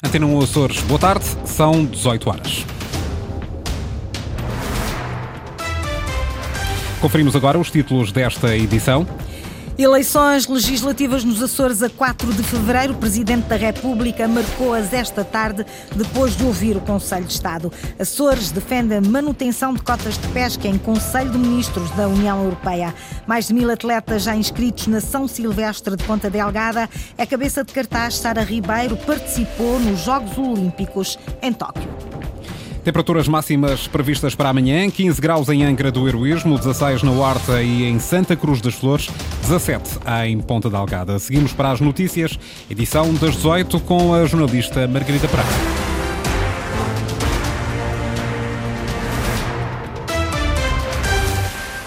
Antena 1 Açores, boa tarde, são 18 horas. Conferimos agora os títulos desta edição. Eleições legislativas nos Açores a 4 de fevereiro. O Presidente da República marcou-as esta tarde depois de ouvir o Conselho de Estado. Açores defende a manutenção de cotas de pesca em Conselho de Ministros da União Europeia. Mais de mil atletas já inscritos na São Silvestre de Ponta Delgada. A cabeça de cartaz Sara Ribeiro participou nos Jogos Olímpicos em Tóquio. Temperaturas máximas previstas para amanhã: 15 graus em Angra do Heroísmo, 16 na Horta e em Santa Cruz das Flores, 17 em Ponta Delgada. Seguimos para as notícias, edição das 18 com a jornalista Margarida Prata.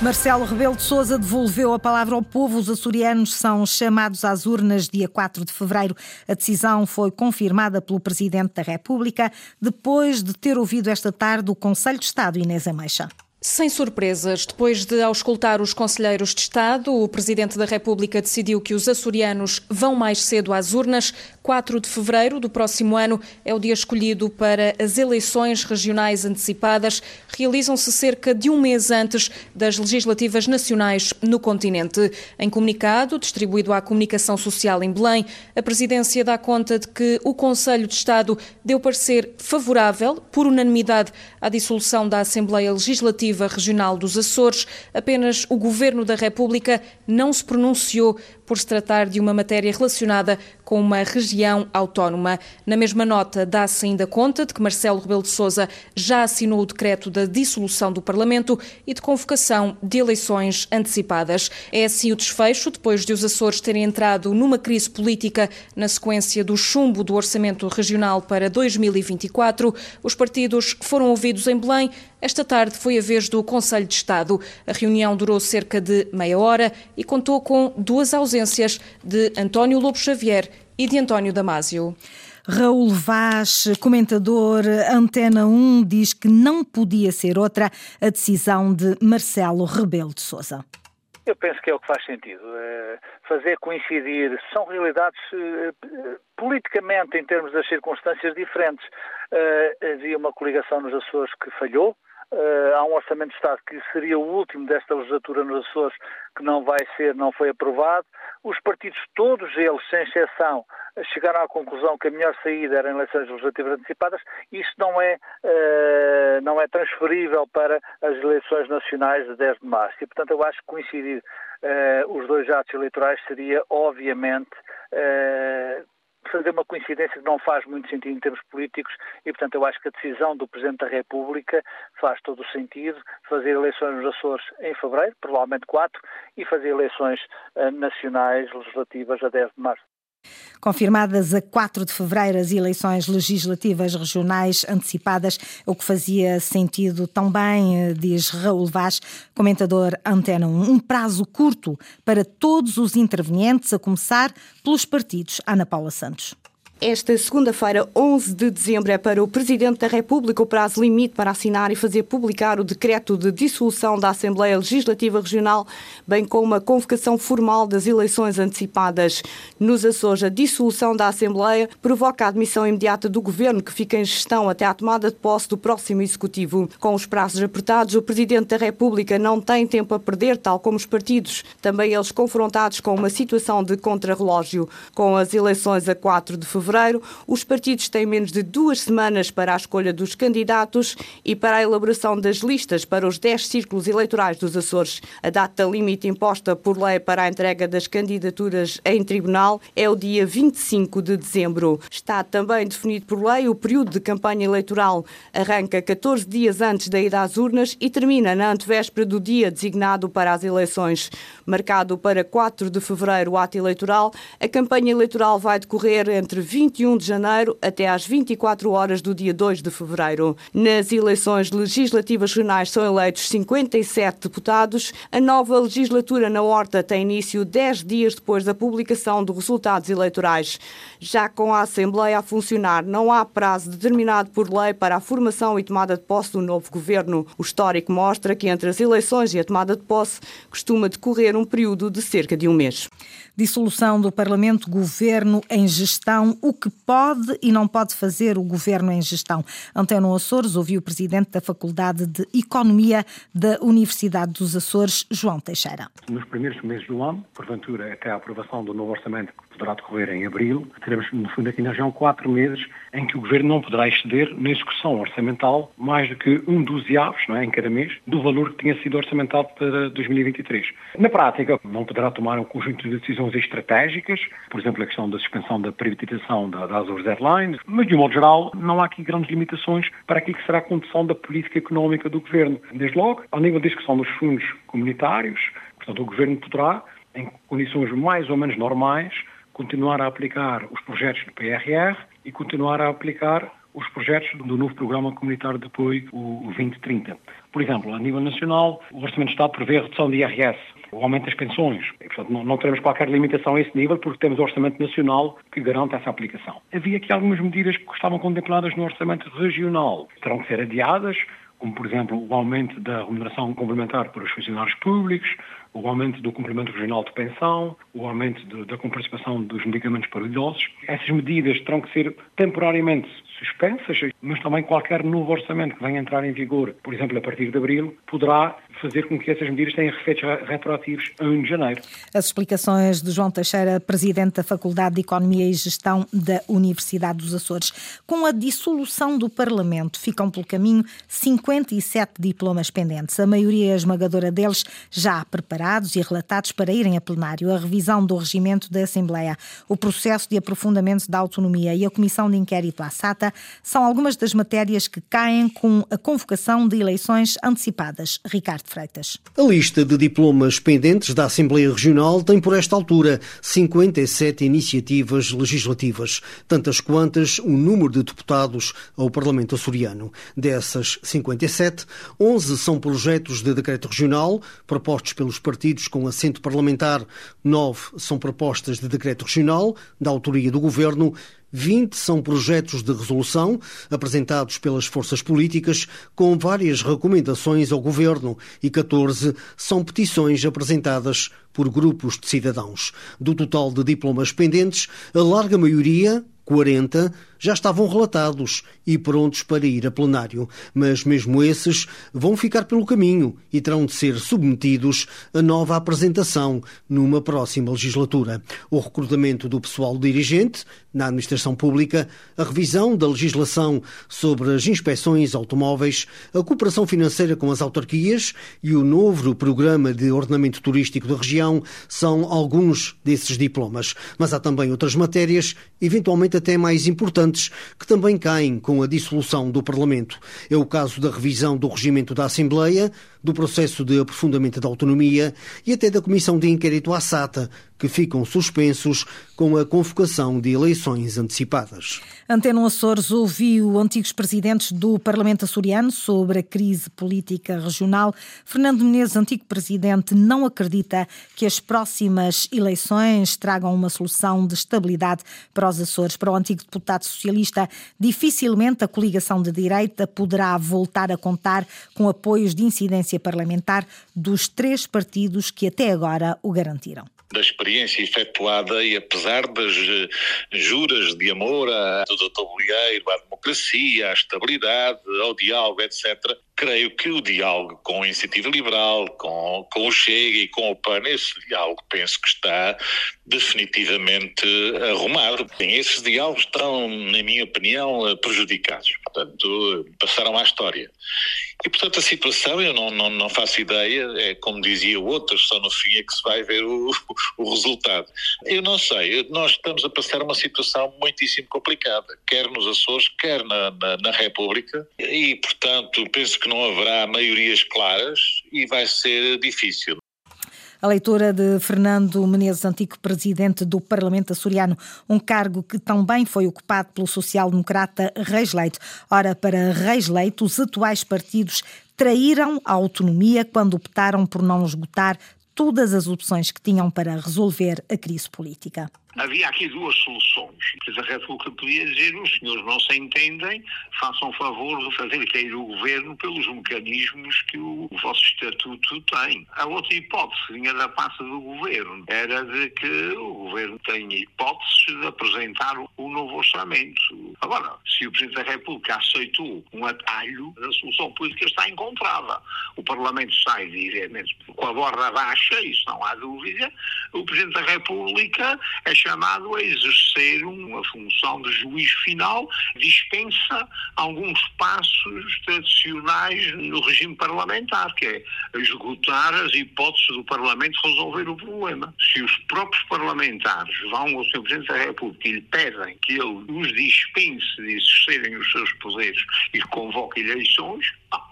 Marcelo Rebelo de Sousa devolveu a palavra ao povo. Os açorianos são chamados às urnas dia 4 de fevereiro. A decisão foi confirmada pelo Presidente da República depois de ter ouvido esta tarde o Conselho de Estado Inês Ameixa. Sem surpresas, depois de auscultar os conselheiros de Estado, o Presidente da República decidiu que os açorianos vão mais cedo às urnas. 4 de fevereiro do próximo ano é o dia escolhido para as eleições regionais antecipadas. Realizam-se cerca de um mês antes das legislativas nacionais no continente. Em comunicado, distribuído à comunicação social em Belém, a Presidência dá conta de que o Conselho de Estado deu parecer favorável, por unanimidade, à dissolução da Assembleia Legislativa Regional dos Açores, apenas o Governo da República não se pronunciou por se tratar de uma matéria relacionada com uma região autónoma. Na mesma nota, dá-se ainda conta de que Marcelo Rebelo de Sousa já assinou o decreto da dissolução do Parlamento e de convocação de eleições antecipadas. É assim o desfecho, depois de os Açores terem entrado numa crise política na sequência do chumbo do Orçamento Regional para 2024. Os partidos foram ouvidos em Belém. Esta tarde foi a vez do Conselho de Estado. A reunião durou cerca de meia hora e contou com duas ausências de António Lobo Xavier e de António Damásio. Raul Vaz, comentador Antena 1, diz que não podia ser outra a decisão de Marcelo Rebelo de Sousa. Eu penso que é o que faz sentido. É fazer coincidir, são realidades eh, politicamente, em termos das circunstâncias, diferentes. Eh, havia uma coligação nos Açores que falhou, Uh, há um orçamento de Estado que seria o último desta legislatura nos Açores, que não vai ser, não foi aprovado. Os partidos, todos eles, sem exceção, chegaram à conclusão que a melhor saída era em eleições legislativas antecipadas. Isso não é, uh, não é transferível para as eleições nacionais de 10 de março. E, portanto, eu acho que coincidir uh, os dois atos eleitorais seria, obviamente, fazer uma coincidência que não faz muito sentido em termos políticos e, portanto, eu acho que a decisão do Presidente da República faz todo o sentido fazer eleições nos Açores em fevereiro, provavelmente 4, e fazer eleições uh, nacionais legislativas a 10 de março. Confirmadas a 4 de fevereiro as eleições legislativas regionais antecipadas, o que fazia sentido também, eh, diz Raul Vaz, comentador Antena 1. Um prazo curto para todos os intervenientes, a começar pelos partidos. Ana Paula Santos. Esta segunda-feira, 11 de dezembro, é para o Presidente da República o prazo limite para assinar e fazer publicar o decreto de dissolução da Assembleia Legislativa Regional, bem como a convocação formal das eleições antecipadas. Nos Açores, a dissolução da Assembleia provoca a admissão imediata do Governo, que fica em gestão até à tomada de posse do próximo Executivo. Com os prazos apertados, o Presidente da República não tem tempo a perder, tal como os partidos, também eles confrontados com uma situação de contrarrelógio. Com as eleições a 4 de fevereiro, fevereiro. Os partidos têm menos de duas semanas para a escolha dos candidatos e para a elaboração das listas para os 10 círculos eleitorais dos Açores. A data limite imposta por lei para a entrega das candidaturas em tribunal é o dia 25 de dezembro. Está também definido por lei o período de campanha eleitoral. Arranca 14 dias antes da ida às urnas e termina na antevéspera do dia designado para as eleições. Marcado para 4 de fevereiro o ato eleitoral, a campanha eleitoral vai decorrer entre 20 21 de janeiro até às 24 horas do dia 2 de fevereiro. Nas eleições legislativas regionais são eleitos 57 deputados. A nova legislatura na Horta tem início 10 dias depois da publicação dos resultados eleitorais. Já com a Assembleia a funcionar, não há prazo determinado por lei para a formação e tomada de posse do novo governo. O histórico mostra que entre as eleições e a tomada de posse costuma decorrer um período de cerca de um mês. Dissolução do Parlamento, governo em gestão. O o que pode e não pode fazer o governo em gestão. Anteno Açores ouviu o presidente da Faculdade de Economia da Universidade dos Açores, João Teixeira. Nos primeiros meses do ano, porventura até a aprovação do novo orçamento poderá decorrer em abril, teremos no fundo aqui na região quatro meses em que o governo não poderá exceder na execução orçamental mais do que um dozeavos, não é, em cada mês, do valor que tinha sido orçamentado para 2023. Na prática, não poderá tomar um conjunto de decisões estratégicas, por exemplo, a questão da suspensão da privatização da, da Azores Airlines, mas de um modo geral não há aqui grandes limitações para aquilo que será a condução da política económica do governo. Desde logo, ao nível da discussão dos fundos comunitários, portanto, o governo poderá, em condições mais ou menos normais, continuar a aplicar os projetos do PRR e continuar a aplicar os projetos do novo Programa Comunitário de Apoio, o 2030. Por exemplo, a nível nacional, o Orçamento de Estado prevê a redução de IRS, o aumento das pensões. E, portanto, não, não teremos qualquer limitação a esse nível porque temos o Orçamento Nacional que garante essa aplicação. Havia aqui algumas medidas que estavam contempladas no Orçamento Regional. Terão que ser adiadas, como, por exemplo, o aumento da remuneração complementar para os funcionários públicos, o aumento do complemento regional de pensão, o aumento da comparticipação dos medicamentos para idosos. Essas medidas terão que ser temporariamente suspensas, mas também qualquer novo orçamento que venha entrar em vigor, por exemplo, a partir de abril, poderá fazer com que essas medidas tenham efeitos retroativos a 1 de janeiro. As explicações de João Teixeira, presidente da Faculdade de Economia e Gestão da Universidade dos Açores. Com a dissolução do Parlamento, ficam pelo caminho 57 diplomas pendentes, a maioria esmagadora deles já preparados e relatados para irem a plenário. A revisão do regimento da Assembleia, o processo de aprofundamento da autonomia e a comissão de inquérito à SATA são algumas das matérias que caem com a convocação de eleições antecipadas. Ricardo Freitas. A lista de diplomas pendentes da Assembleia Regional tem, por esta altura, 57 iniciativas legislativas, tantas quantas o número de deputados ao Parlamento açoriano. Dessas 57, 11 são projetos de decreto regional, propostos pelos partidos com assento parlamentar, 9 são propostas de decreto regional, da autoria do Governo, 20 são projetos de resolução apresentados pelas forças políticas com várias recomendações ao governo e 14 são petições apresentadas por grupos de cidadãos. Do total de diplomas pendentes, a larga maioria, 40, já estavam relatados e prontos para ir a plenário, mas mesmo esses vão ficar pelo caminho e terão de ser submetidos a nova apresentação numa próxima legislatura. O recrutamento do pessoal dirigente na administração pública, a revisão da legislação sobre as inspeções automóveis, a cooperação financeira com as autarquias e o novo programa de ordenamento turístico da região são alguns desses diplomas. Mas há também outras matérias, eventualmente até mais importantes que também caem com a dissolução do Parlamento. É o caso da revisão do regimento da Assembleia, do processo de aprofundamento da autonomia e até da comissão de inquérito à SATA, que ficam suspensos com a convocação de eleições antecipadas. Anteno Açores ouviu antigos presidentes do Parlamento açoriano sobre a crise política regional. Fernando Menezes, antigo presidente, não acredita que as próximas eleições tragam uma solução de estabilidade para os Açores. Para o antigo deputado socialista, dificilmente a coligação de direita poderá voltar a contar com apoios de incidência parlamentar dos três partidos que até agora o garantiram da experiência efetuada e apesar das eh, juras de amor do Dr. Bolieiro, à democracia, à estabilidade, ao diálogo, etc., creio que o diálogo com a Iniciativa Liberal, com, com o Chega e com o PAN, esse diálogo penso que está definitivamente arrumado. Bem, esses diálogos estão, na minha opinião, prejudicados. Portanto, passaram à história. E, portanto, a situação, eu não, não, não faço ideia, é como dizia o outro, só no fim é que se vai ver o, o resultado. Eu não sei, nós estamos a passar uma situação muitíssimo complicada, quer nos Açores, quer na, na, na República, e, portanto, penso que não haverá maiorias claras e vai ser difícil. A leitura de Fernando Menezes, antigo presidente do Parlamento açoriano, um cargo que também foi ocupado pelo social-democrata Reis Leite. Ora, para Reis Leite, os atuais partidos traíram a autonomia quando optaram por não esgotar todas as opções que tinham para resolver a crise política. Havia aqui duas soluções. A República podia dizer os senhores não se entendem, façam favor de fazer cair o governo pelos mecanismos que o, vosso estatuto tem. A outra hipótese vinha da parte do governo era de que o governo tenha hipóteses de apresentar o novo orçamento. Agora, se o Presidente da República aceitou um atalho, a solução política está encontrada. O Parlamento sai, diretamente com a borda baixa, isso não há dúvida. O Presidente da República é chamado a exercer uma função de juiz final, dispensa alguns passos tradicionais no regime parlamentar, que é esgotar as hipóteses do Parlamento resolver o problema. Se os próprios parlamentares vão ao Sr. Presidente da República e lhe pedem que ele os dispense de exercerem os seus poderes e convoque eleições,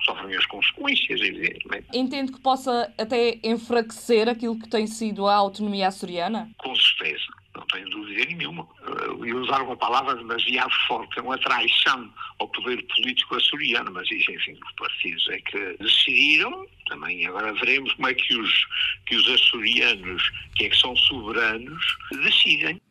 sofrem as consequências, evidentemente. Entende que possa até enfraquecer aquilo que tem sido a autonomia açoriana? Com certeza não tenho dúvida nenhuma. Eu ia usar uma palavra demasiado forte, é uma traição ao poder político açoriano, mas isso, enfim, os partidos é que decidiram, também agora veremos como é que os, que os açorianos, que é que são soberanos, decidem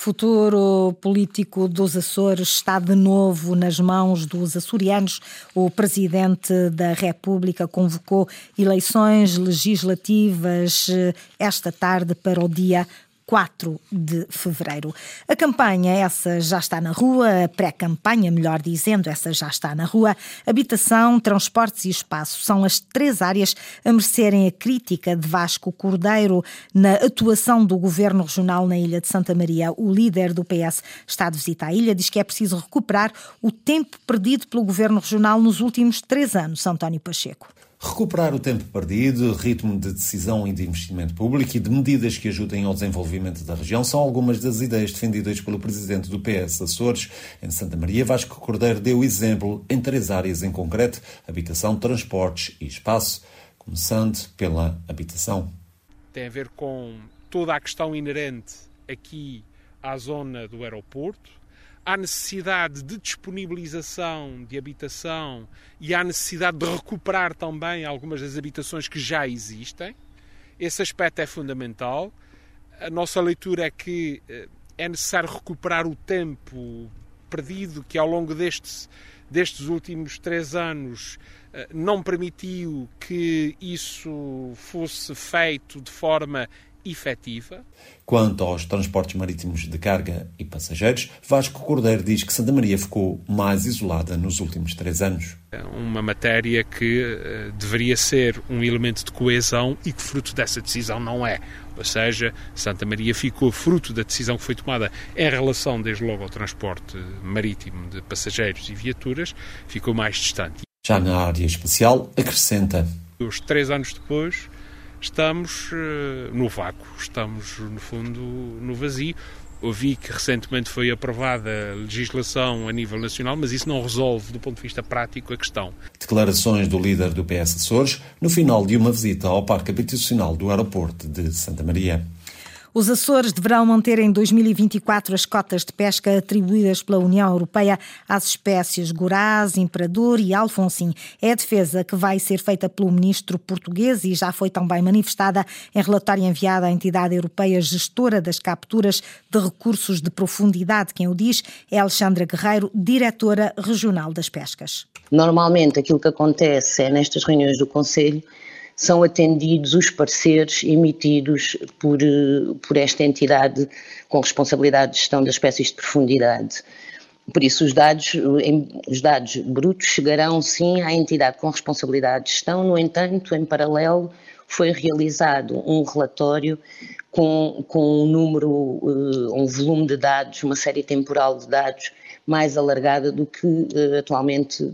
futuro político dos Açores está de novo nas mãos dos açorianos. O presidente da República convocou eleições legislativas eh, esta tarde para o dia 4 de fevereiro. A campanha, essa já está na rua, a pré-campanha, melhor dizendo, essa já está na rua. Habitação, transportes e espaço são as três áreas a merecerem a crítica de Vasco Cordeiro na atuação do governo regional na Ilha de Santa Maria. O líder do PS está de visita à ilha, diz que é preciso recuperar o tempo perdido pelo governo regional nos últimos três anos. António Pacheco. Recuperar o tempo perdido, ritmo de decisão e de investimento público e de medidas que ajudem ao desenvolvimento da região são algumas das ideias defendidas pelo presidente do PS Açores. Em Santa Maria, Vasco Cordeiro deu exemplo em três áreas em concreto: habitação, transportes e espaço, começando pela habitação. Tem a ver com toda a questão inerente aqui à zona do aeroporto, há necessidade de disponibilização de habitação e há necessidade de recuperar também algumas das habitações que já existem. Esse aspecto é fundamental. A nossa leitura é que eh, é necessário recuperar o tempo perdido que ao longo destes, destes últimos três anos eh, não permitiu que isso fosse feito de forma efetiva. Quanto aos transportes marítimos de carga e passageiros, Vasco Cordeiro diz que Santa Maria ficou mais isolada nos últimos três anos. É uma matéria que uh, deveria ser um elemento de coesão e que fruto dessa decisão não é. Ou seja, Santa Maria ficou fruto da decisão que foi tomada em relação, desde logo, ao transporte marítimo de passageiros e viaturas, ficou mais distante. Já na área especial, acrescenta. Os três anos depois, estamos uh, no vácuo, estamos, no fundo, no vazio. Ouvi que recentemente foi aprovada legislação a nível nacional, mas isso não resolve, do ponto de vista prático, a questão. Declarações do líder do PS Açores no final de uma visita ao Parque Habitacional do Aeroporto de Santa Maria. Os Açores deverão manter em 2024 as cotas de pesca atribuídas pela União Europeia às espécies Goraz, Imperador e Alfonsim. É a defesa que vai ser feita pelo ministro português e já foi também manifestada em relatório enviado à entidade europeia gestora das capturas de recursos de profundidade. Quem o diz é Alexandra Guerreiro, diretora regional das pescas. Normalmente aquilo que acontece é nestas reuniões do Conselho são atendidos os pareceres emitidos por, eh, por esta entidade com responsabilidade de gestão das espécies de profundidade. Por isso, os dados, os dados brutos chegarão sim à entidade com responsabilidade de gestão, no entanto, em paralelo, foi realizado um relatório com, com um número, eh, um volume de dados, uma série temporal de dados mais alargada do que eh, atualmente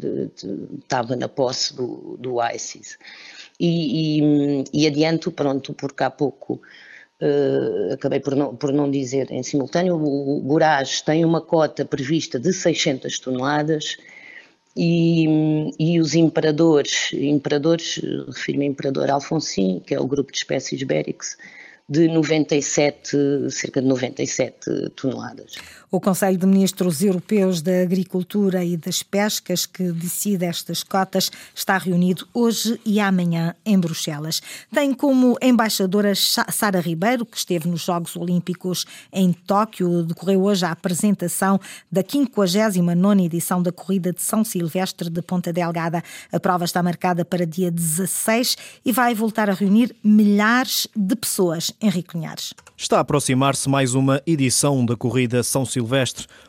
estava na posse do, do ICES e, e, e adianto, pronto, porque há pouco uh, acabei por não, por não dizer em simultâneo, o Goraz tem uma cota prevista de 600 toneladas e, e os imperadores, imperadores, refiro-me ao imperador Alfonsim, que é o grupo de espécies Berix, de 97, cerca de 97 toneladas. O Conselho de Ministros Europeus da Agricultura e das Pescas, que decide estas cotas, está reunido hoje e amanhã em Bruxelas. Tem como embaixadora Sara Ribeiro, que esteve nos Jogos Olímpicos em Tóquio. Decorreu hoje a apresentação da 59 edição da Corrida de São Silvestre de Ponta Delgada. A prova está marcada para dia 16 e vai voltar a reunir milhares de pessoas. Henrique Cunhares. Está a aproximar-se mais uma edição da corrida São Silvestre.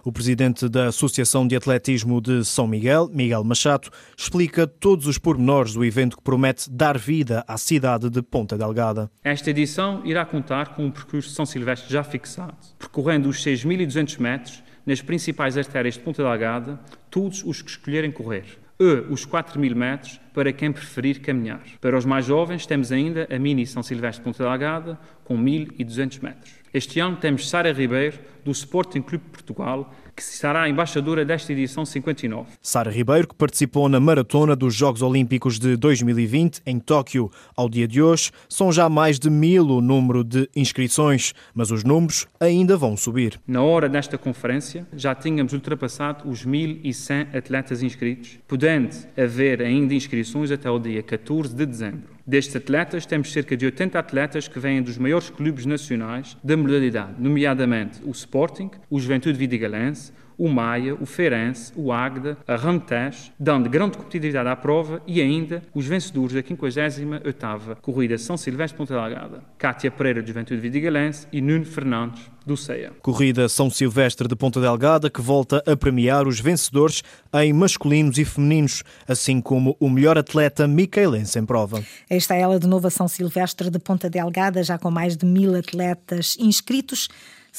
O presidente da Associação de Atletismo de São Miguel, Miguel Machado, explica todos os pormenores do evento que promete dar vida à cidade de Ponta Delgada. Esta edição irá contar com um percurso de São Silvestre já fixado, percorrendo os 6.200 metros nas principais artérias de Ponta Delgada, todos os que escolherem correr e os 4 mil metros para quem preferir caminhar. Para os mais jovens, temos ainda a Mini São Silvestre Ponta Delgada, com 1.200 metros. Este ano temos Sara Ribeiro, do Sporting Clube Portugal, que será a embaixadora desta edição 59. Sara Ribeiro, que participou na maratona dos Jogos Olímpicos de 2020 em Tóquio. Ao dia de hoje, são já mais de mil o número de inscrições, mas os números ainda vão subir. Na hora desta conferência, já tínhamos ultrapassado os 1.100 atletas inscritos, podendo haver ainda inscrições até o dia 14 de dezembro. Destes atletas, temos cerca de 80 atletas que vêm dos maiores clubes nacionais da modalidade, nomeadamente o Sporting, o Juventude Vidigalense, o Maia, o Feirense, o Águeda, a Rantes, dando grande competitividade à prova e ainda os vencedores da 58ª Corrida São Silvestre Ponta Delgada, Cátia Pereira, de Juventude Vidigalense e Nuno Fernandes, do CEA. Corrida São Silvestre de Ponta Delgada que volta a premiar os vencedores em masculinos e femininos, assim como o melhor atleta micaelense em prova. Esta é ela de novo a São Silvestre de Ponta Delgada, já com mais de mil atletas inscritos.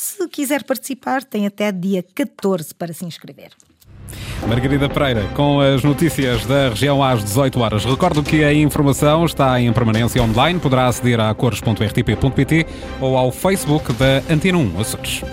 Se quiser participar, tem até dia 14 para se inscrever. Margarida Pereira, com as notícias da região às 18 horas. Recordo que a informação está em permanência online. Poderá aceder a cores.rtp.pt ou ao Facebook da Antena 1 Açores.